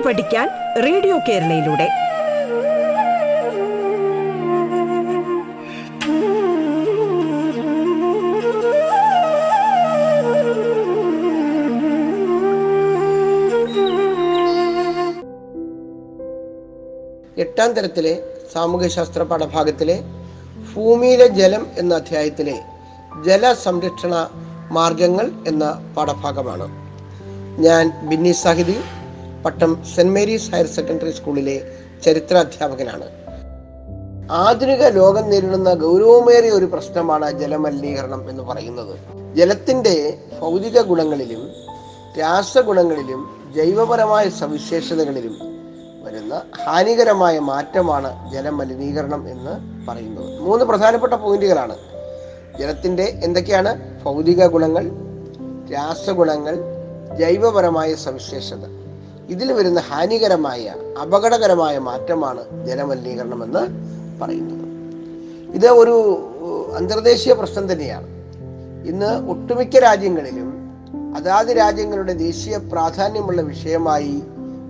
കേട്ടു പഠിക്കാൻ റേഡിയോ കേരളയിലൂടെ. എട്ടാം തരത്തിലെ സാമൂഹ്യശാസ്ത്ര പാഠഭാഗത്തിലെ ഭൂമിയിലെ ജലം എന്ന അധ്യായത്തിലെ ജല സംരക്ഷണ മാർഗങ്ങൾ എന്ന പാഠഭാഗമാണ്. ഞാൻ Binny Sahidi Pattom Saint Mary's higher secondary സ്കൂളിലെ ചരിത്ര അധ്യാപകനാണ് ആധുനിക ലോകം നേരിടുന്ന ഗൗരവമേറിയ ഒരു പ്രശ്നമാണ് ജലമലിനീകരണം എന്ന് പറയുന്നത്. ജലത്തിന്റെ ഭൗതിക ഗുണങ്ങളിലും രാസഗുണങ്ങളിലും ജൈവപരമായ സവിശേഷതകളിലും വരുന്ന ഹാനികരമായ മാറ്റമാണ് ജലമലിനീകരണം എന്ന് പറയുന്നത്. മൂന്ന് പ്രധാനപ്പെട്ട പോയിന്റുകളാണ്. ജലത്തിന്റെ എന്തൊക്കെയാണ്? ഭൗതിക ഗുണങ്ങൾ രാസഗുണങ്ങൾ ജൈവപരമായ സവിശേഷത. ഇതിൽ വരുന്ന ഹാനികരമായ അപകടകരമായ മാറ്റമാണ് ജലമലിനീകരണം എന്ന് പറയുന്നത്. ഇത് ഒരു അന്തർദേശീയ പ്രശ്നം തന്നെയാണ്. ഇന്ന് ഒട്ടുമിക്ക രാജ്യങ്ങളിലും അതാത് രാജ്യങ്ങളുടെ ദേശീയ പ്രാധാന്യമുള്ള വിഷയമായി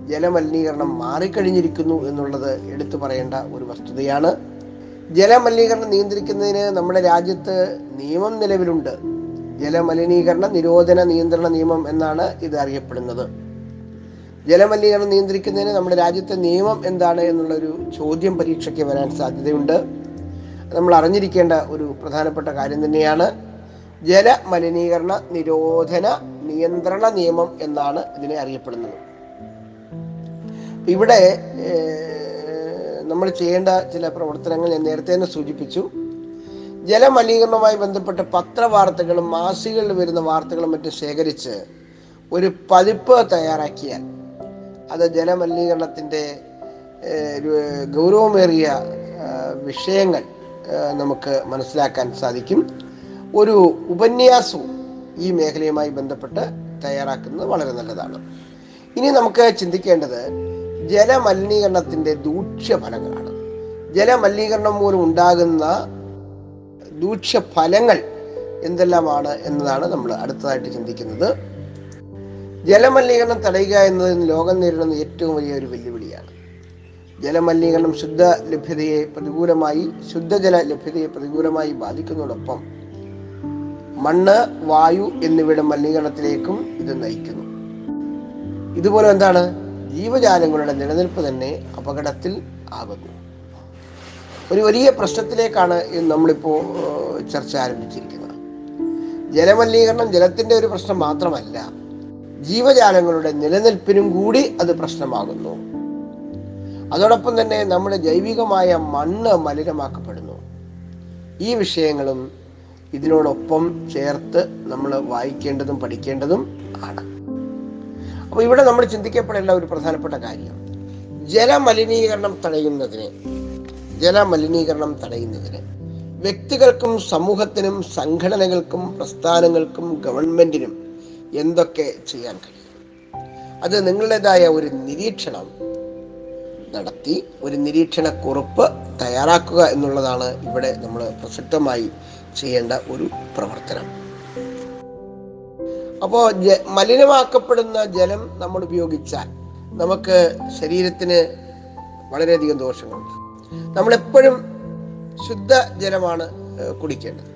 ജലമലിനീകരണം മാറിക്കഴിഞ്ഞിരിക്കുന്നു എന്നുള്ളത് എടുത്തു പറയേണ്ട ഒരു വസ്തുതയാണ്. ജലമലിനീകരണം നിയന്ത്രിക്കുന്നതിന് നമ്മുടെ രാജ്യത്ത് നിയമം നിലവിലുണ്ട്. ജലമലിനീകരണ നിരോധന നിയന്ത്രണ നിയമം എന്നാണ് ഇത് അറിയപ്പെടുന്നത്. ജലമലിനീകരണം നിയന്ത്രിക്കുന്നതിന് നമ്മുടെ രാജ്യത്തെ നിയമം എന്താണ് എന്നുള്ളൊരു ചോദ്യം പരീക്ഷയ്ക്ക് വരാൻ സാധ്യതയുണ്ട്. നമ്മൾ അറിഞ്ഞിരിക്കേണ്ട ഒരു പ്രധാനപ്പെട്ട കാര്യം തന്നെയാണ് ജലമലിനീകരണ നിരോധന നിയന്ത്രണ നിയമം എന്നാണ് ഇതിനെ അറിയപ്പെടുന്നത്. ഇവിടെ നമ്മൾ ചെയ്യേണ്ട ചില പ്രവർത്തനങ്ങൾ ഞാൻ നേരത്തെ തന്നെ സൂചിപ്പിച്ചു. ജലമലിനീകരണവുമായി ബന്ധപ്പെട്ട പത്രവാർത്തകളും മാസികകളിൽ വരുന്ന വാർത്തകളും മറ്റും ശേഖരിച്ച് ഒരു പതിപ്പ് തയ്യാറാക്കിയാൽ അത് ജലമലിനീകരണത്തിന്റെ ഗൗരവമേറിയ വിഷയങ്ങൾ നമുക്ക് മനസ്സിലാക്കാൻ സാധിക്കും. ഒരു ഉപന്യാസവും ഈ മേഖലയുമായി ബന്ധപ്പെട്ട് തയ്യാറാക്കുന്നത് വളരെ നല്ലതാണ്. ഇനി നമുക്ക് ചിന്തിക്കേണ്ടത് ജലമലിനീകരണത്തിന്റെ ദൂഷ്യഫലങ്ങളാണ്. ജലമലിനീകരണം മൂലം ഉണ്ടാകുന്ന ദൂഷ്യഫലങ്ങൾ എന്തെല്ലാമാണ് എന്നതാണ് നമ്മൾ അടുത്തതായിട്ട് ചിന്തിക്കുന്നത്. ജലമലിനീകരണം തടയുക എന്നത് ലോകം നേരിടുന്ന ഏറ്റവും വലിയ ഒരു വെല്ലുവിളിയാണ്. ജലമലിനീകരണം ശുദ്ധ ലഭ്യതയെ പ്രതികൂലമായി ശുദ്ധജല ലഭ്യതയെ പ്രതികൂലമായി ബാധിക്കുന്നതോടൊപ്പം മണ്ണ് വായു എന്നിവയുടെ മലിനീകരണത്തിലേക്കും ഇത് നയിക്കുന്നു. ഇതുപോലെ എന്താണ്? ജീവജാലങ്ങളുടെ നിലനിൽപ്പ് തന്നെ അപകടത്തിൽ ആകുന്നു. ഒരു വലിയ പ്രശ്നത്തിലേക്കാണ് നമ്മളിപ്പോൾ ചർച്ച ആരംഭിച്ചിരിക്കുന്നത്. ജലമലിനീകരണം ജലത്തിന്റെ ഒരു പ്രശ്നം മാത്രമല്ല ജീവജാലങ്ങളുടെ നിലനിൽപ്പിനും കൂടി അത് പ്രശ്നമാകുന്നു. അതോടൊപ്പം തന്നെ നമ്മുടെ ജൈവികമായ മണ്ണ് മലിനമാക്കപ്പെടുന്നു. ഈ വിഷയങ്ങളും ഇതിനോടൊപ്പം ചേർത്ത് നമ്മൾ വായിക്കേണ്ടതും പഠിക്കേണ്ടതും ആണ്. അപ്പോൾ ഇവിടെ നമ്മൾ ചിന്തിക്കപ്പെടേണ്ട ഒരു പ്രധാനപ്പെട്ട കാര്യം. ജലമലിനീകരണം തടയുന്നതിന് ജലമലിനീകരണം തടയുന്നതിന് വ്യക്തികൾക്കും സമൂഹത്തിനും സംഘടനകൾക്കും പ്രസ്ഥാനങ്ങൾക്കും ഗവൺമെന്റിനും എന്തൊക്കെ ചെയ്യാൻ കഴിയും. അത് നിങ്ങളുടേതായ ഒരു നിരീക്ഷണം നടത്തി ഒരു നിരീക്ഷണ കുറിപ്പ് തയ്യാറാക്കുക എന്നുള്ളതാണ് ഇവിടെ നമ്മൾ പ്രസക്തമായി ചെയ്യേണ്ട ഒരു പ്രവർത്തനം. അപ്പോൾ മലിനമാക്കപ്പെടുന്ന ജലം നമ്മൾ ഉപയോഗിച്ചാൽ നമുക്ക് ശരീരത്തിന് വളരെയധികം ദോഷങ്ങളുണ്ട്. നമ്മളെപ്പോഴും ശുദ്ധ ജലമാണ് കുടിക്കേണ്ടത്.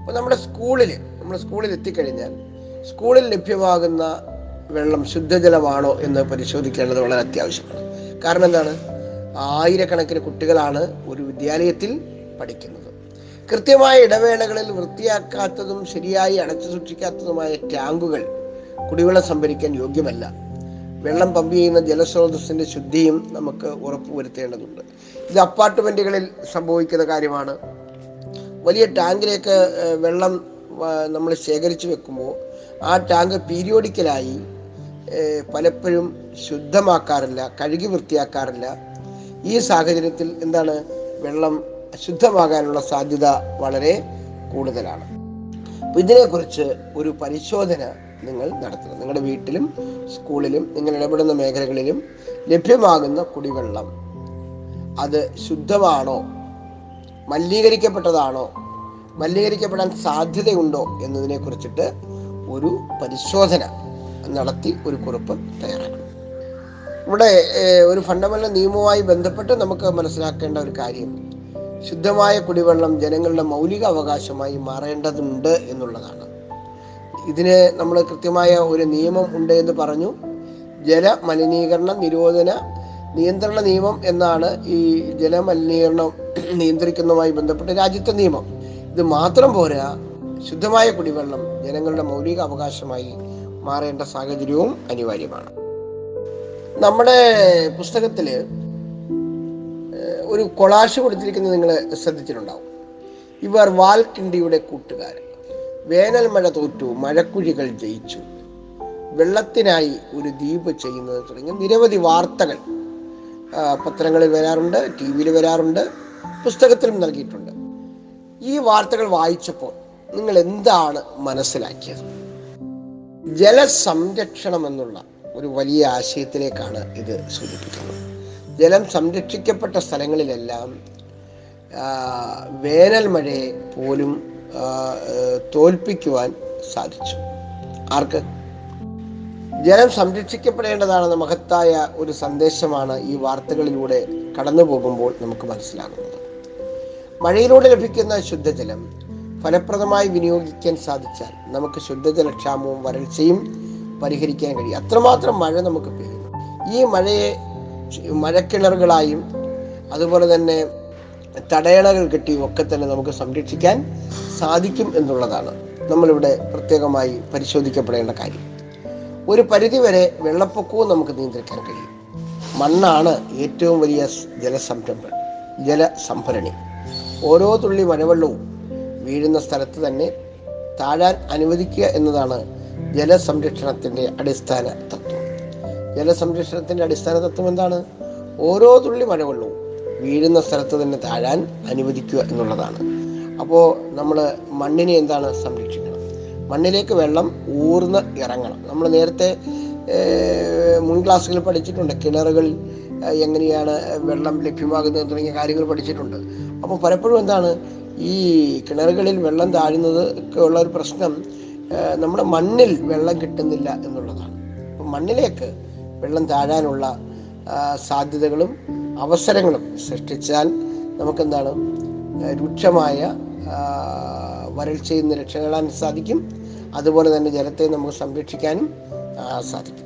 അപ്പോൾ നമ്മുടെ സ്കൂളിൽ നമ്മുടെ സ്കൂളിൽ എത്തിക്കഴിഞ്ഞാൽ സ്കൂളിൽ ലഭ്യമാകുന്ന വെള്ളം ശുദ്ധജലമാണോ എന്ന് പരിശോധിക്കേണ്ടത് വളരെ അത്യാവശ്യമാണ്. കാരണം എന്താണ്? ആയിരക്കണക്കിന് കുട്ടികളാണ് ഒരു വിദ്യാലയത്തിൽ പഠിക്കുന്നത്. കൃത്യമായ ഇടവേളകളിൽ വൃത്തിയാക്കാത്തതും ശരിയായി അടച്ചു സൂക്ഷിക്കാത്തതുമായ ടാങ്കുകൾ കുടിവെള്ളം സംഭരിക്കാൻ യോഗ്യമല്ല. വെള്ളം പമ്പ് ചെയ്യുന്ന ജലസ്രോതസ്സിന്റെ ശുദ്ധിയും നമുക്ക് ഉറപ്പുവരുത്തേണ്ടതുണ്ട് ഇത് അപ്പാർട്ട്മെന്റുകളിൽ സംഭവിക്കുന്ന കാര്യമാണ്. വലിയ ടാങ്കിലേക്ക് വെള്ളം നമ്മൾ ശേഖരിച്ചു വെക്കുമ്പോൾ ആ ടാങ്ക് പീരിയോഡിക്കലായി പലപ്പോഴും ശുദ്ധമാക്കാറില്ല കഴുകി വൃത്തിയാക്കാറില്ല. ഈ സാഹചര്യത്തിൽ എന്താണ് വെള്ളം ശുദ്ധമാകാനുള്ള സാധ്യത വളരെ കൂടുതലാണ്. അപ്പോൾ ഇതിനെക്കുറിച്ച് ഒരു പരിശോധന നിങ്ങൾ നടത്തണം. നിങ്ങളുടെ വീട്ടിലും സ്കൂളിലും നിങ്ങൾ ഇടപെടുന്ന മേഖലകളിലും ലഭ്യമാകുന്ന കുടിവെള്ളം അത് ശുദ്ധമാണോ മലിനീകരിക്കപ്പെട്ടതാണോ മലിനീകരിക്കപ്പെടാൻ സാധ്യതയുണ്ടോ എന്നതിനെ കുറിച്ചിട്ട് ഒരു പരിശോധന നടത്തി ഒരു കുറിപ്പ് തയ്യാറാക്കണം ഇവിടെ ഒരു ഫണ്ടമെന്റൽ നിയമവുമായി ബന്ധപ്പെട്ട് നമുക്ക് മനസ്സിലാക്കേണ്ട ഒരു കാര്യം ശുദ്ധമായ കുടിവെള്ളം ജനങ്ങളുടെ മൗലിക അവകാശമായി മാറേണ്ടതുണ്ട് എന്നുള്ളതാണ്. ഇതിന് നമ്മൾ കൃത്യമായ ഒരു നിയമം ഉണ്ട് എന്ന് പറഞ്ഞു. ജല മലിനീകരണ നിരോധന നിയന്ത്രണ നിയമം എന്നാണ് ഈ ജലമലിനീകരണം നിയന്ത്രിക്കുന്നതുമായി ബന്ധപ്പെട്ട രാജ്യത്തെ നിയമം. ഇത് മാത്രം പോരാ ശുദ്ധമായ കുടിവെള്ളം ജനങ്ങളുടെ മൗലിക അവകാശമായി മാറേണ്ട സാഹചര്യവും അനിവാര്യമാണ്. നമ്മുടെ പുസ്തകത്തിൽ ഒരു കൊളാഷ് കൊടുത്തിരിക്കുന്നത് നിങ്ങൾ ശ്രദ്ധിച്ചിട്ടുണ്ടാവും. ഇവർ വാൽക്കിണ്ടിയുടെ കൂട്ടുകാർ വേനൽ മഴ തോറ്റു മഴക്കുഴികൾ ജയിച്ചു. വെള്ളത്തിനായി ഒരു ദ്വീപ് ചെയ്യുന്നത് തുടങ്ങി നിരവധി വാർത്തകൾ പത്രങ്ങളിൽ വരാറുണ്ട് ടി വിയിൽ വരാറുണ്ട് പുസ്തകത്തിലും നൽകിയിട്ടുണ്ട്. ഈ വാർത്തകൾ വായിച്ചപ്പോൾ നിങ്ങൾ എന്താണ് മനസ്സിലാക്കിയത്? ജലസംരക്ഷണം എന്നുള്ള ഒരു വലിയ ആശയത്തിലേക്കാണ് ഇത് സൂചിപ്പിക്കുന്നത്. ജലം സംരക്ഷിക്കപ്പെട്ട സ്ഥലങ്ങളിലെല്ലാം വേനൽ മഴയെ പോലും തോൽപ്പിക്കുവാൻ സാധിച്ചു. ആർക്ക്? ജലം സംരക്ഷിക്കപ്പെടേണ്ടതാണെന്ന മഹത്തായ ഒരു സന്ദേശമാണ് ഈ വാർത്തകളിലൂടെ കടന്നു പോകുമ്പോൾ നമുക്ക് മനസ്സിലാകുന്നത്. മഴയിലൂടെ ലഭിക്കുന്ന ശുദ്ധജലം ഫലപ്രദമായി വിനിയോഗിക്കാൻ സാധിച്ചാൽ നമുക്ക് ശുദ്ധജലക്ഷാമവും വരൾച്ചയും പരിഹരിക്കാൻ കഴിയും. അത്രമാത്രം മഴ നമുക്ക് പെയ്യുന്നു. ഈ മഴയെ മഴക്കിണറുകളായും അതുപോലെ തന്നെ തടയണകൾ കെട്ടിയും ഒക്കെ തന്നെ നമുക്ക് സംരക്ഷിക്കാൻ സാധിക്കും എന്നുള്ളതാണ് നമ്മളിവിടെ പ്രത്യേകമായി പരിശോധിക്കപ്പെടേണ്ട കാര്യം. ഒരു പരിധിവരെ വെള്ളപ്പൊക്കവും നമുക്ക് നിയന്ത്രിക്കാൻ കഴിയും. മണ്ണാണ് ഏറ്റവും വലിയ ജലസംരംഭം ജലസംഭരണി. ഓരോ തുള്ളി മഴവെള്ളവും വീഴുന്ന സ്ഥലത്ത് തന്നെ താഴാൻ അനുവദിക്കുക എന്നതാണ് ജലസംരക്ഷണത്തിന്റെ അടിസ്ഥാന തത്വം. ജലസംരക്ഷണത്തിന്റെ അടിസ്ഥാന തത്വം എന്താണ്? ഓരോ തുള്ളി മഴവെള്ളവും വീഴുന്ന സ്ഥലത്ത് തന്നെ താഴാൻ അനുവദിക്കുക എന്നുള്ളതാണ്. അപ്പോൾ നമ്മൾ മണ്ണിനെ എന്താണ് സംരക്ഷിക്കണം? മണ്ണിലേക്ക് വെള്ളം ഊർന്ന് ഇറങ്ങണം. നമ്മൾ നേരത്തെ മുൻ ക്ലാസ്സുകളിൽ പഠിച്ചിട്ടുണ്ട്. കിണറുകൾ എങ്ങനെയാണ് വെള്ളം ലഭ്യമാകുന്നത് തുടങ്ങിയ കാര്യങ്ങൾ പഠിച്ചിട്ടുണ്ട്. അപ്പോൾ പലപ്പോഴും എന്താണ്? ഈ കിണറുകളിൽ വെള്ളം താഴുന്നത് ഒക്കെ ഉള്ള ഒരു പ്രശ്നം നമ്മുടെ മണ്ണിൽ വെള്ളം കിട്ടുന്നില്ല എന്നുള്ളതാണ്. അപ്പം മണ്ണിലേക്ക് വെള്ളം താഴാനുള്ള സാധ്യതകളും അവസരങ്ങളും സൃഷ്ടിച്ചാൽ നമുക്കെന്താണ് രൂക്ഷമായ വരൾച്ചയിൽ നിന്ന് രക്ഷ നേടാൻ സാധിക്കും. അതുപോലെ തന്നെ ജലത്തെ നമുക്ക് സംരക്ഷിക്കാനും സാധിക്കും.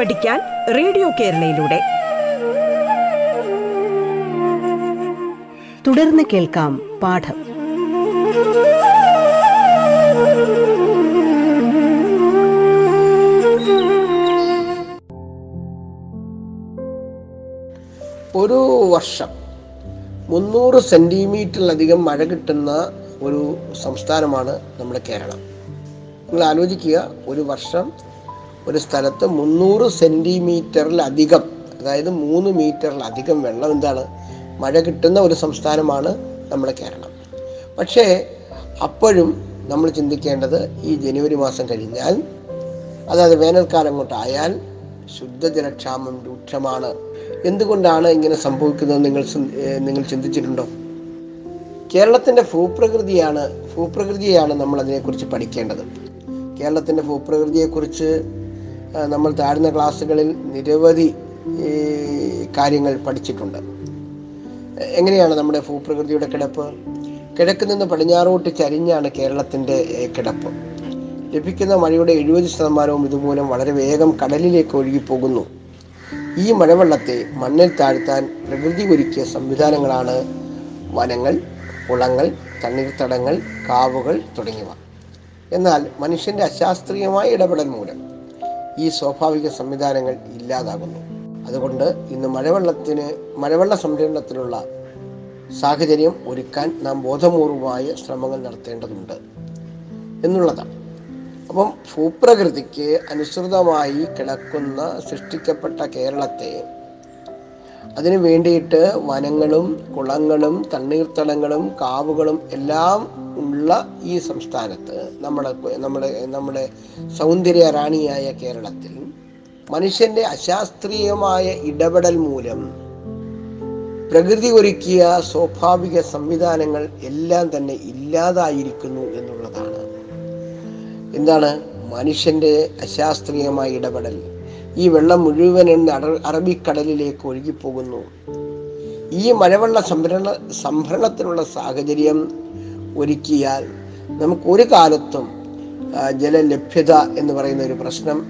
പഠിക്കാൻ റേഡിയോ കേരളയിലൂടെ. തുടർന്ന് കേൾക്കാം പാഠം. ഒരു വർഷം മുന്നൂറ് സെന്റിമീറ്ററിലധികം മഴ കിട്ടുന്ന ഒരു സംസ്ഥാനമാണ് നമ്മുടെ കേരളം. നിങ്ങൾ ആലോചിക്കുക ഒരു വർഷം ഒരു സ്ഥലത്ത് മുന്നൂറ് സെന്റിമീറ്ററിലധികം അതായത് മൂന്ന് മീറ്ററിലധികം വെള്ളം എന്താണ്? മഴ കിട്ടുന്ന ഒരു സംസ്ഥാനമാണ് നമ്മുടെ കേരളം. പക്ഷേ അപ്പോഴും നമ്മൾ ചിന്തിക്കേണ്ടത് ഈ ജനുവരി മാസം കഴിഞ്ഞാൽ അതായത് വേനൽക്കാലം കൊണ്ടായാൽ ശുദ്ധജലക്ഷാമം രൂക്ഷമാണ്. എന്തുകൊണ്ടാണ് ഇങ്ങനെ സംഭവിക്കുന്നത് നിങ്ങൾ നിങ്ങൾ ചിന്തിച്ചിട്ടുണ്ടോ? കേരളത്തിന്റെ ഭൂപ്രകൃതിയാണ് ഭൂപ്രകൃതിയാണ് നമ്മൾ അതിനെക്കുറിച്ച് പഠിക്കേണ്ടത്. കേരളത്തിന്റെ ഭൂപ്രകൃതിയെക്കുറിച്ച് നമ്മൾ താഴ്ന്ന ക്ലാസ്സുകളിൽ നിരവധി കാര്യങ്ങൾ പഠിച്ചിട്ടുണ്ട്. എങ്ങനെയാണ് നമ്മുടെ ഭൂപ്രകൃതിയുടെ കിടപ്പ്? കിഴക്ക് നിന്ന് പടിഞ്ഞാറോട്ട് ചരിഞ്ഞാണ് കേരളത്തിന്റെ കിടപ്പ്. ലഭിക്കുന്ന മഴയുടെ എഴുപത് ശതമാനവും ഇതുമൂലം വളരെ വേഗം കടലിലേക്ക് ഒഴുകിപ്പോകുന്നു. ഈ മഴവെള്ളത്തെ മണ്ണിൽ താഴ്ത്താൻ പ്രകൃതി ഒരുക്കിയ സംവിധാനങ്ങളാണ് വനങ്ങൾ കുളങ്ങൾ തണ്ണീർത്തടങ്ങൾ കാവുകൾ തുടങ്ങിയവ. എന്നാൽ മനുഷ്യന്റെ അശാസ്ത്രീയമായ ഇടപെടൽ മൂലം ഈ സ്വാഭാവിക സംവിധാനങ്ങൾ ഇല്ലാതാകുന്നു. അതുകൊണ്ട് ഇന്ന് മഴവെള്ളത്തിന് മഴവെള്ള സംരക്ഷണത്തിനുള്ള സാഹചര്യം ഒരുക്കാൻ നാം ബോധപൂർവമായ ശ്രമങ്ങൾ നടത്തേണ്ടതുണ്ട് എന്നുള്ളതാണ്. അപ്പം ഭൂപ്രകൃതിക്ക് അനുസൃതമായി കിടക്കുന്ന സൃഷ്ടിക്കപ്പെട്ട കേരളത്തെ അതിനു വേണ്ടിയിട്ട് വനങ്ങളും കുളങ്ങളും തണ്ണീർത്തടങ്ങളും കാവുകളും എല്ലാം ഉള്ള ഈ സംസ്ഥാനത്ത് നമ്മുടെ നമ്മുടെ നമ്മുടെ സൗന്ദര്യ റാണിയായ കേരളത്തിൽ മനുഷ്യന്റെ അശാസ്ത്രീയമായ ഇടപെടൽ മൂലം പ്രകൃതി ഒരുക്കിയ സ്വാഭാവിക സംവിധാനങ്ങൾ എല്ലാം തന്നെ ഇല്ലാതായിരിക്കുന്നു എന്നുള്ളതാണ്. എന്താണ്? മനുഷ്യന്റെ അശാസ്ത്രീയമായ ഇടപെടൽ. ഈ വെള്ളം മുഴുവൻ അറബിക്കടലിലേക്ക് ഒഴുകിപ്പോകുന്നു. ഈ മഴവെള്ള സംഭരണ സംഭരണത്തിനുള്ള സാഹചര്യം ഒരുക്കിയാൽ നമുക്ക് ഒരു കാലത്തും ജലലഭ്യത എന്ന് പറയുന്ന ഒരു പ്രശ്നം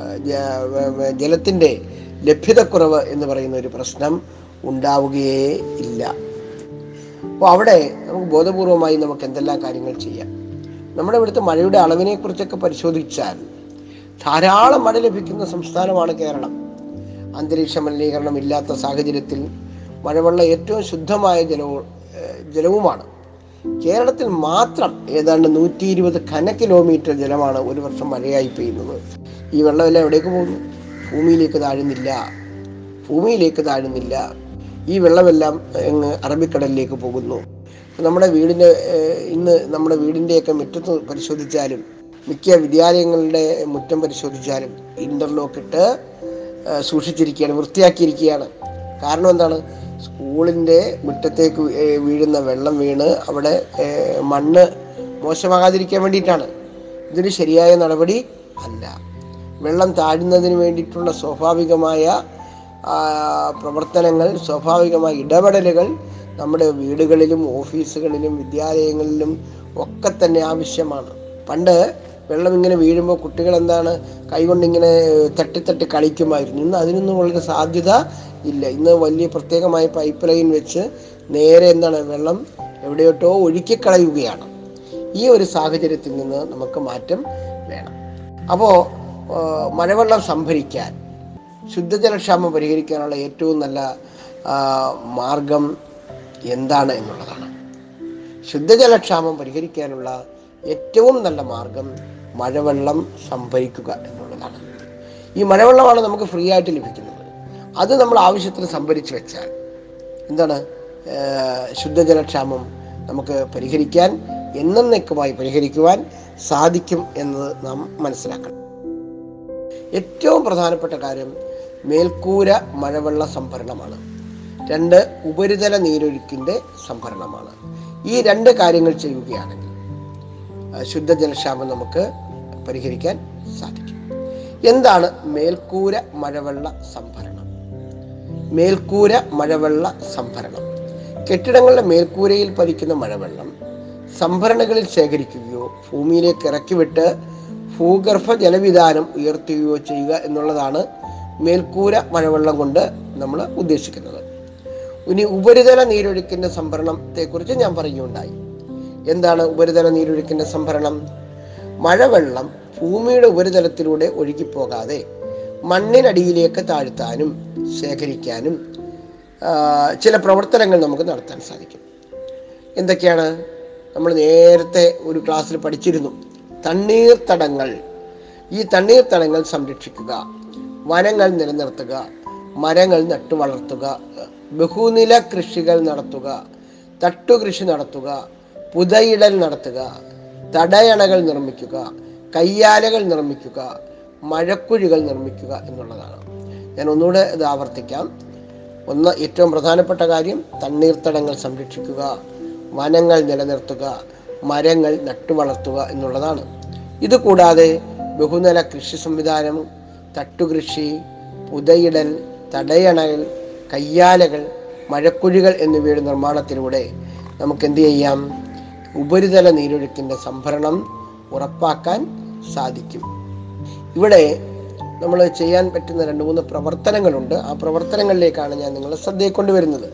ആ, ജ- വ- വ- ജലത്തിന്റെ ലഭ്യതക്കുറവ് എന്ന് പറയുന്ന ഒരു പ്രശ്നം ഉണ്ടാവുകയേ ഇല്ല. അപ്പോൾ അവിടെ നമുക്ക് ബോധപൂർവമായി നമുക്ക് എന്തെല്ലാം കാര്യങ്ങൾ ചെയ്യാം? നമ്മുടെ ഇവിടുത്തെ മഴയുടെ അളവിനെ കുറിച്ചൊക്കെ പരിശോധിച്ചാൽ ധാരാളം മഴ ലഭിക്കുന്ന സംസ്ഥാനമാണ് കേരളം. അന്തരീക്ഷ മലിനീകരണം ഇല്ലാത്ത സാഹചര്യത്തിൽ മഴവെള്ളം ഏറ്റവും ശുദ്ധമായ ജലവും ജലവുമാണ്. കേരളത്തിൽ മാത്രം ഏതാണ്ട് നൂറ്റി ഇരുപത് ഘന കിലോമീറ്റർ ജലമാണ് ഒരു വർഷം മഴയായി പെയ്യുന്നത്. ഈ വെള്ളമെല്ലാം എവിടേക്ക് പോകുന്നു? ഭൂമിയിലേക്ക് താഴുന്നില്ല. ഭൂമിയിലേക്ക് താഴുന്നില്ല. ഈ വെള്ളമെല്ലാം അങ്ങ് അറബിക്കടലിലേക്ക് പോകുന്നു. നമ്മുടെ വീടിന്റെ ഇന്ന് നമ്മുടെ വീടിന്റെയൊക്കെ മുറ്റത്ത് പരിശോധിച്ചാലും മിക്ക വിദ്യാലയങ്ങളുടെ മുറ്റം പരിശോധിച്ചാലും ഇന്റർലോക്ക് ഇട്ട് സൂക്ഷിച്ചിരിക്കുകയാണ് വൃത്തിയാക്കിയിരിക്കുകയാണ്. കാരണം എന്താണ്? സ്കൂളിന്റെ മുറ്റത്തേക്ക് വീഴുന്ന വെള്ളം വീണ് അവിടെ മണ്ണ് മോശമാകാതിരിക്കാൻ വേണ്ടിയിട്ടാണ്. ഇതൊരു ശരിയായ നടപടി അല്ല. വെള്ളം താഴുന്നതിന് വേണ്ടിയിട്ടുള്ള സ്വാഭാവികമായ പ്രവർത്തനങ്ങൾ സ്വാഭാവികമായ ഇടപെടലുകൾ നമ്മുടെ വീടുകളിലും ഓഫീസുകളിലും വിദ്യാലയങ്ങളിലും ഒക്കെ തന്നെ ആവശ്യമാണ്. പണ്ട് വെള്ളം ഇങ്ങനെ വീഴുമ്പോൾ കുട്ടികൾ എന്താണ് കൈകൊണ്ടിങ്ങനെ തട്ടി തട്ടി കളിക്കുമായിരുന്നു. ഇന്ന് അതിനൊന്നും വളരെ സാധ്യത ഇല്ല. ഇന്ന് വലിയ പ്രത്യേകമായ പൈപ്പ് ലൈൻ വെച്ച് നേരെ എന്താണ് വെള്ളം എവിടെയോട്ടോ ഒഴുക്കിക്കളയുകയാണ്. ഈ ഒരു സാഹചര്യത്തിൽ നിന്ന് നമുക്ക് മാറ്റം വേണം. അപ്പോൾ മഴവെള്ളം സംഭരിക്കാൻ ശുദ്ധജലക്ഷാമം പരിഹരിക്കാനുള്ള ഏറ്റവും നല്ല മാർഗം എന്താണ് എന്നുള്ളതാണ്. ശുദ്ധജലക്ഷാമം പരിഹരിക്കാനുള്ള ഏറ്റവും നല്ല മാർഗം മഴവെള്ളം സംഭരിക്കുക എന്നുള്ളതാണ്. ഈ മഴവെള്ളമാണ് നമുക്ക് ഫ്രീ ആയിട്ട് ലഭിക്കുന്നത്. അത് നമ്മൾ ആവശ്യത്തിന് സംഭരിച്ചു വെച്ചാൽ എന്താണ്? ശുദ്ധജലക്ഷാമം നമുക്ക് പരിഹരിക്കാൻ എന്നേക്കുമായി പരിഹരിക്കുവാൻ സാധിക്കും എന്നത് നാം മനസ്സിലാക്കണം. ഏറ്റവും പ്രധാനപ്പെട്ട കാര്യം മേൽക്കൂര മഴവെള്ള സംഭരണമാണ്. രണ്ട് ഉപരിതല നീരൊഴുക്കിന്റെ സംഭരണമാണ്. ഈ രണ്ട് കാര്യങ്ങൾ ചെയ്യുകയാണെങ്കിൽ ശുദ്ധജലക്ഷാമം നമുക്ക് പരിഹരിക്കാൻ സാധിക്കും. എന്താണ് മേൽക്കൂര മഴവെള്ള സംഭരണം? മേൽക്കൂര മഴവെള്ള സംഭരണം. കെട്ടിടങ്ങളുടെ മേൽക്കൂരയിൽ പതിക്കുന്ന മഴവെള്ളം സംഭരണികളിൽ ശേഖരിക്കുകയോ ഭൂമിയിലേക്ക് ഇറക്കിവിട്ട് ഭൂഗർഭ ജലവിധാനം ഉയർത്തുകയോ ചെയ്യുക എന്നുള്ളതാണ് മേൽക്കൂര മഴവെള്ളം കൊണ്ട് നമ്മൾ ഉദ്ദേശിക്കുന്നത്. ഇനി ഉപരിതല നീരൊഴുക്കിന്റെ സംഭരണത്തെക്കുറിച്ച് ഞാൻ പറയുകയുണ്ടായി. എന്താണ് ഉപരിതല നീരൊഴുക്കിന്റെ സംഭരണം? മഴവെള്ളം ഭൂമിയുടെ ഉപരിതലത്തിലൂടെ ഒഴുകിപ്പോകാതെ മണ്ണിനടിയിലേക്ക് താഴ്ത്താനും ശേഖരിക്കാനും ചില പ്രവർത്തനങ്ങൾ നമുക്ക് നടത്താൻ സാധിക്കും. എന്തൊക്കെയാണ്? നമ്മൾ നേരത്തെ ഒരു ക്ലാസ്സിൽ പഠിച്ചിരുന്നു. തണ്ണീർത്തടങ്ങൾ ഈ തണ്ണീർത്തടങ്ങൾ സംരക്ഷിക്കുക വനങ്ങൾ നിലനിർത്തുക മരങ്ങൾ നട്ടു വളർത്തുക ബഹുനില കൃഷികൾ നടത്തുക തട്ടുകൃഷി നടത്തുക പുതയിടൽ നടത്തുക തടയണകൾ നിർമ്മിക്കുക കയ്യാലകൾ നിർമ്മിക്കുക മഴക്കുഴികൾ നിർമ്മിക്കുക എന്നുള്ളതാണ്. ഞാൻ ഒന്നുകൂടെ ഇത് ആവർത്തിക്കാം. ഒന്ന് ഏറ്റവും പ്രധാനപ്പെട്ട കാര്യം തണ്ണീർത്തടങ്ങൾ സംരക്ഷിക്കുക വനങ്ങൾ നിലനിർത്തുക മരങ്ങൾ നട്ടുവളർത്തുക എന്നുള്ളതാണ്. ഇത് കൂടാതെ ബഹുനില കൃഷി സംവിധാനം തട്ടുകൃഷി പുതയിടൽ തടയണകൾ കയ്യാലകൾ മഴക്കുഴികൾ എന്നിവയുടെ നിർമ്മാണത്തിലൂടെ നമുക്ക് എന്ത് ചെയ്യാം? ഉപരിതല നീരൊഴുക്കിന്റെ സംഭരണം ഉറപ്പാക്കാൻ സാധിക്കും. ഇവിടെ നമ്മൾ ചെയ്യാൻ പറ്റുന്ന രണ്ട് മൂന്ന് പ്രവർത്തനങ്ങളുണ്ട്. ആ പ്രവർത്തനങ്ങളിലേക്കാണ് ഞാൻ നിങ്ങളെ ശ്രദ്ധയെ കൊണ്ടുവരുന്നത്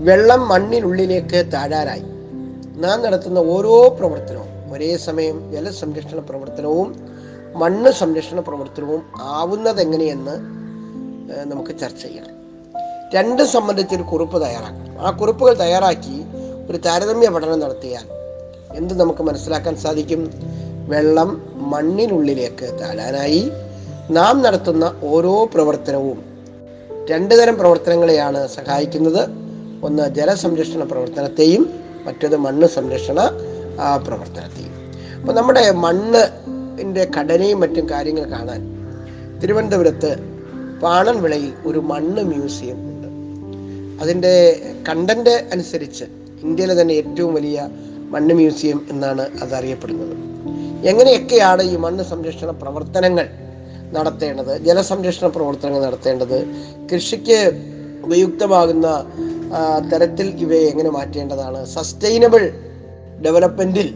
വെള്ളം മണ്ണിനുള്ളിലേക്ക് താഴാനായി നാം നടത്തുന്ന ഓരോ പ്രവർത്തനവും ഒരേ സമയം ജലസംരക്ഷണ പ്രവർത്തനവും മണ്ണ് സംരക്ഷണ പ്രവർത്തനവും ആവുന്നത് എങ്ങനെയെന്ന് നമുക്ക് ചർച്ച ചെയ്യാം. രണ്ട് സംബന്ധിച്ചൊരു കുറിപ്പ് തയ്യാറാക്കണം. ആ കുറിപ്പുകൾ തയ്യാറാക്കി ഒരു താരതമ്യ പഠനം നടത്തിയാൽ എന്ത് നമുക്ക് മനസ്സിലാക്കാൻ സാധിക്കും? വെള്ളം മണ്ണിനുള്ളിലേക്ക് താഴാനായി നാം നടത്തുന്ന ഓരോ പ്രവർത്തനവും രണ്ടു തരം പ്രവർത്തനങ്ങളെയാണ് സഹായിക്കുന്നത്. ഒന്ന് ജലസംരക്ഷണ പ്രവർത്തനത്തെയും മറ്റത് മണ്ണ് സംരക്ഷണ പ്രവർത്തനത്തെയും. അപ്പോൾ നമ്മുടെ മണ്ണിന്റെ ഘടനയും മറ്റും കാര്യങ്ങൾ കാണാൻ തിരുവനന്തപുരത്ത് പാണൻ വിളയിൽ ഒരു മണ്ണ് മ്യൂസിയം ഉണ്ട്. അതിന്റെ കണ്ടന്റ് അനുസരിച്ച് ഇന്ത്യയിലെ തന്നെ ഏറ്റവും വലിയ മണ്ണ് മ്യൂസിയം എന്നാണ് അതറിയപ്പെടുന്നത്. എങ്ങനെയൊക്കെയാണ് ഈ മണ്ണ് സംരക്ഷണ പ്രവർത്തനങ്ങൾ നടത്തേണ്ടത് ജലസംരക്ഷണ പ്രവർത്തനങ്ങൾ നടത്തേണ്ടത് കൃഷിക്ക് ഉപയുക്തമാകുന്ന തരത്തിൽ ഇവയെ എങ്ങനെ മാറ്റേണ്ടതാണ് സസ്റ്റൈനബിൾ ഡെവലപ്മെന്റിൽ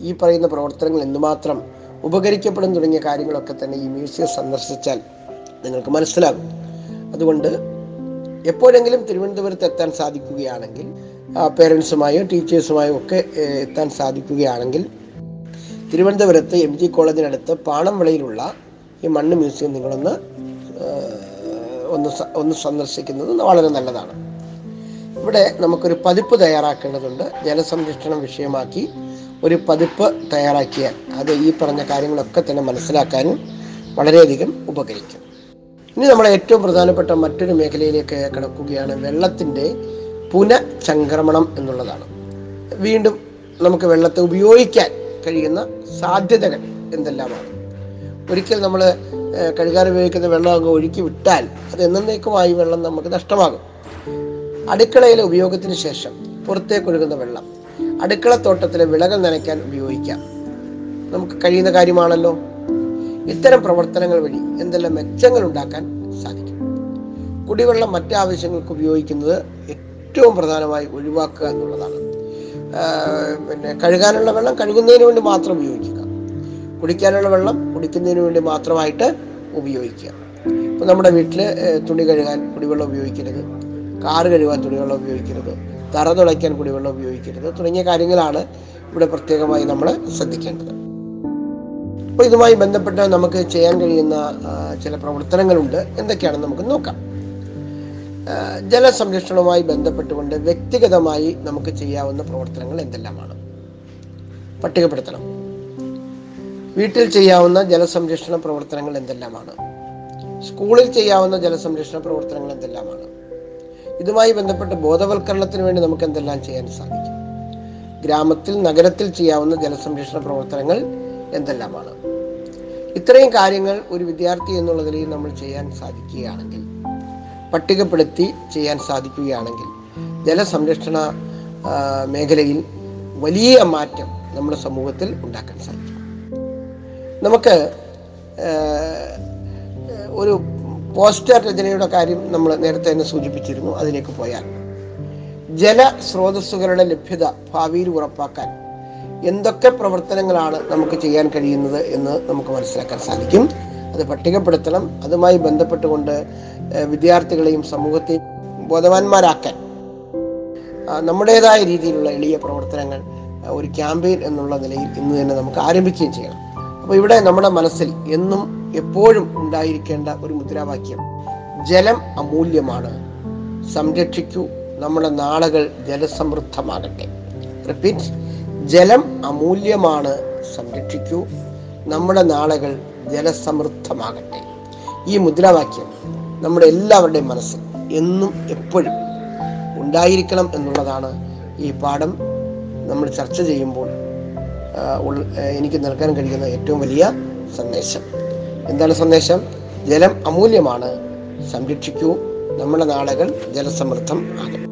ഈ പറയുന്ന പ്രവർത്തനങ്ങൾ എന്തുമാത്രം ഉപകരിക്കപ്പെടും തുടങ്ങിയ കാര്യങ്ങളൊക്കെ തന്നെ ഈ മ്യൂസിയം സന്ദർശിച്ചാൽ നിങ്ങൾക്ക് മനസ്സിലാകും. അതുകൊണ്ട് എപ്പോഴെങ്കിലും തിരുവനന്തപുരത്ത് എത്താൻ സാധിക്കുകയാണെങ്കിൽ പേരൻസുമായോ ടീച്ചേഴ്സുമായോ ഒക്കെ എത്താൻ സാധിക്കുകയാണെങ്കിൽ തിരുവനന്തപുരത്ത് എം ജി കോളേജിനടുത്ത് പാണംവിളയിലുള്ള ഈ മണ്ണ് മ്യൂസിയം നിങ്ങളൊന്ന് ഒന്ന് ഒന്ന് സന്ദർശിക്കുന്നത് വളരെ നല്ലതാണ്. ഇവിടെ നമുക്കൊരു പതിപ്പ് തയ്യാറാക്കേണ്ടതുണ്ട്. ജലസംരക്ഷണം വിഷയമാക്കി ഒരു പതിപ്പ് തയ്യാറാക്കിയാൽ അത് ഈ പറഞ്ഞ കാര്യങ്ങളൊക്കെ തന്നെ മനസ്സിലാക്കാനും വളരെയധികം ഉപകരിക്കും. ഇനി നമ്മൾ ഏറ്റവും പ്രധാനപ്പെട്ട മറ്റൊരു മേഖലയിലേക്ക് കടക്കുകയാണ് വെള്ളത്തിന്റെ പുനഃചംക്രമണം എന്നുള്ളതാണ്. വീണ്ടും നമുക്ക് വെള്ളത്തെ ഉപയോഗിക്കാൻ കഴിയുന്ന സാധ്യതകൾ എന്തെല്ലാമാണ്? ഒരിക്കൽ നമ്മൾ കഴുകാൻ ഉപയോഗിക്കുന്ന വെള്ളം അങ്ങ് ഒഴുക്കി വിട്ടാൽ അത് എന്നേക്കുമായി വെള്ളം നമുക്ക് നഷ്ടമാകും. അടുക്കളയിലെ ഉപയോഗത്തിന് ശേഷം പുറത്തേക്ക് ഒഴുകുന്ന വെള്ളം അടുക്കളത്തോട്ടത്തിലെ വിളകൾ നനയ്ക്കാൻ ഉപയോഗിക്കാം. നമുക്ക് കഴിയുന്ന കാര്യമാണല്ലോ. ഇത്തരം പ്രവർത്തനങ്ങൾ വഴി എന്തെല്ലാം മെച്ചങ്ങൾ ഉണ്ടാക്കാൻ സാധിക്കും. കുടിവെള്ളം മറ്റാവശ്യങ്ങൾക്ക് ഉപയോഗിക്കുന്നത് ഏറ്റവും പ്രധാനമായി ഒഴിവാക്കുക എന്നുള്ളതാണ്. പിന്നെ കഴുകാനുള്ള വെള്ളം കഴുകുന്നതിന് വേണ്ടി മാത്രം ഉപയോഗിക്കുക. കുടിക്കാനുള്ള വെള്ളം കുടിക്കുന്നതിന് വേണ്ടി മാത്രമായിട്ട് ഉപയോഗിക്കുക. ഇപ്പം നമ്മുടെ വീട്ടിൽ തുണി കഴുകാൻ കുടിവെള്ളം ഉപയോഗിക്കരുത്. കാറ് കഴുകാൻ തുണിവെള്ളം ഉപയോഗിക്കരുത്. തറ തുളയ്ക്കാൻ കുടിവെള്ളം ഉപയോഗിക്കരുത്. തുടങ്ങിയ കാര്യങ്ങളാണ് ഇവിടെ പ്രത്യേകമായി നമ്മൾ ശ്രദ്ധിക്കേണ്ടത്. അപ്പോൾ ഇതുമായി ബന്ധപ്പെട്ട് നമുക്ക് ചെയ്യാൻ കഴിയുന്ന ചില പ്രവർത്തനങ്ങളുണ്ട്. എന്തൊക്കെയാണെന്ന് നമുക്ക് നോക്കാം. ജലസംരക്ഷണവുമായി ബന്ധപ്പെട്ടുകൊണ്ട് വ്യക്തിഗതമായി നമുക്ക് ചെയ്യാവുന്ന പ്രവർത്തനങ്ങൾ എന്തെല്ലാമാണ്? പട്ടികപ്പെടുത്തണം. വീട്ടിൽ ചെയ്യാവുന്ന ജലസംരക്ഷണ പ്രവർത്തനങ്ങൾ എന്തെല്ലാമാണ്? സ്കൂളിൽ ചെയ്യാവുന്ന ജലസംരക്ഷണ പ്രവർത്തനങ്ങൾ എന്തെല്ലാമാണ്? ഇതുമായി ബന്ധപ്പെട്ട് ബോധവൽക്കരണത്തിന് വേണ്ടി നമുക്ക് എന്തെല്ലാം ചെയ്യാൻ സാധിക്കും? ഗ്രാമത്തിൽ നഗരത്തിൽ ചെയ്യാവുന്ന ജലസംരക്ഷണ പ്രവർത്തനങ്ങൾ എന്തെല്ലാമാണ്? ഇത്രയും കാര്യങ്ങൾ ഒരു വിദ്യാർത്ഥി എന്നുള്ള നിലയിൽ നമ്മൾ ചെയ്യാൻ സാധിക്കുകയാണെങ്കിൽ പട്ടികപ്പെടുത്തി ചെയ്യാൻ സാധിക്കുകയാണെങ്കിൽ ജലസംരക്ഷണ മേഖലയിൽ വലിയ മാറ്റം നമ്മുടെ സമൂഹത്തിൽ ഉണ്ടാക്കാൻ സാധിക്കും. നമുക്ക് ഒരു പോസ്റ്റർ രചനയുടെ കാര്യം നമ്മൾ നേരത്തെ തന്നെ സൂചിപ്പിച്ചിരുന്നു അതിലേക്ക് പോയാൽ ജലസ്രോതസ്സുകളുടെ ലഭ്യത ഭാവിയിൽ ഉറപ്പാക്കാൻ എന്തൊക്കെ പ്രവർത്തനങ്ങളാണ് നമുക്ക് ചെയ്യാൻ കഴിയുന്നത് എന്ന് നമുക്ക് മനസ്സിലാക്കാൻ സാധിക്കും. അത് പട്ടികപ്പെടുത്തണം. അതുമായി ബന്ധപ്പെട്ടുകൊണ്ട് വിദ്യാർത്ഥികളെയും സമൂഹത്തെയും ബോധവാന്മാരാക്കാൻ. നമ്മുടേതായ രീതിയിലുള്ള എളിയ പ്രവർത്തനങ്ങൾ ഒരു ക്യാമ്പയിൻ എന്നുള്ള നിലയിൽ ഇന്ന് തന്നെ നമുക്ക് ആരംഭിക്കുകയും ചെയ്യണം. അപ്പോൾ ഇവിടെ നമ്മുടെ മനസ്സിൽ എന്നും എപ്പോഴും ഉണ്ടായിരിക്കേണ്ട ഒരു മുദ്രാവാക്യം ജലം അമൂല്യമാണ്. സംരക്ഷിക്കൂ നമ്മുടെ നാളുകൾ ജലസമൃദ്ധമാകട്ടെ. റിപ്പീറ്റ് ജലം അമൂല്യമാണ്. സംരക്ഷിക്കൂ നമ്മുടെ നാളുകൾ ജലസമൃദ്ധമാകട്ടെ. ഈ മുദ്രാവാക്യം നമ്മുടെ എല്ലാവരുടെയും മനസ്സിൽ എന്നും എപ്പോഴും ഉണ്ടായിരിക്കണം എന്നുള്ളതാണ് ഈ പാഠം നമ്മൾ ചർച്ച ചെയ്യുമ്പോൾ എനിക്ക് നൽകാൻ കഴിയുന്ന ഏറ്റവും വലിയ സന്ദേശം. എന്താണ് സന്ദേശം? ജലം അമൂല്യമാണ്. സംരക്ഷിക്കൂ. നമ്മുടെ നാളുകൾ ജലസമൃദ്ധം ആകട്ടെ.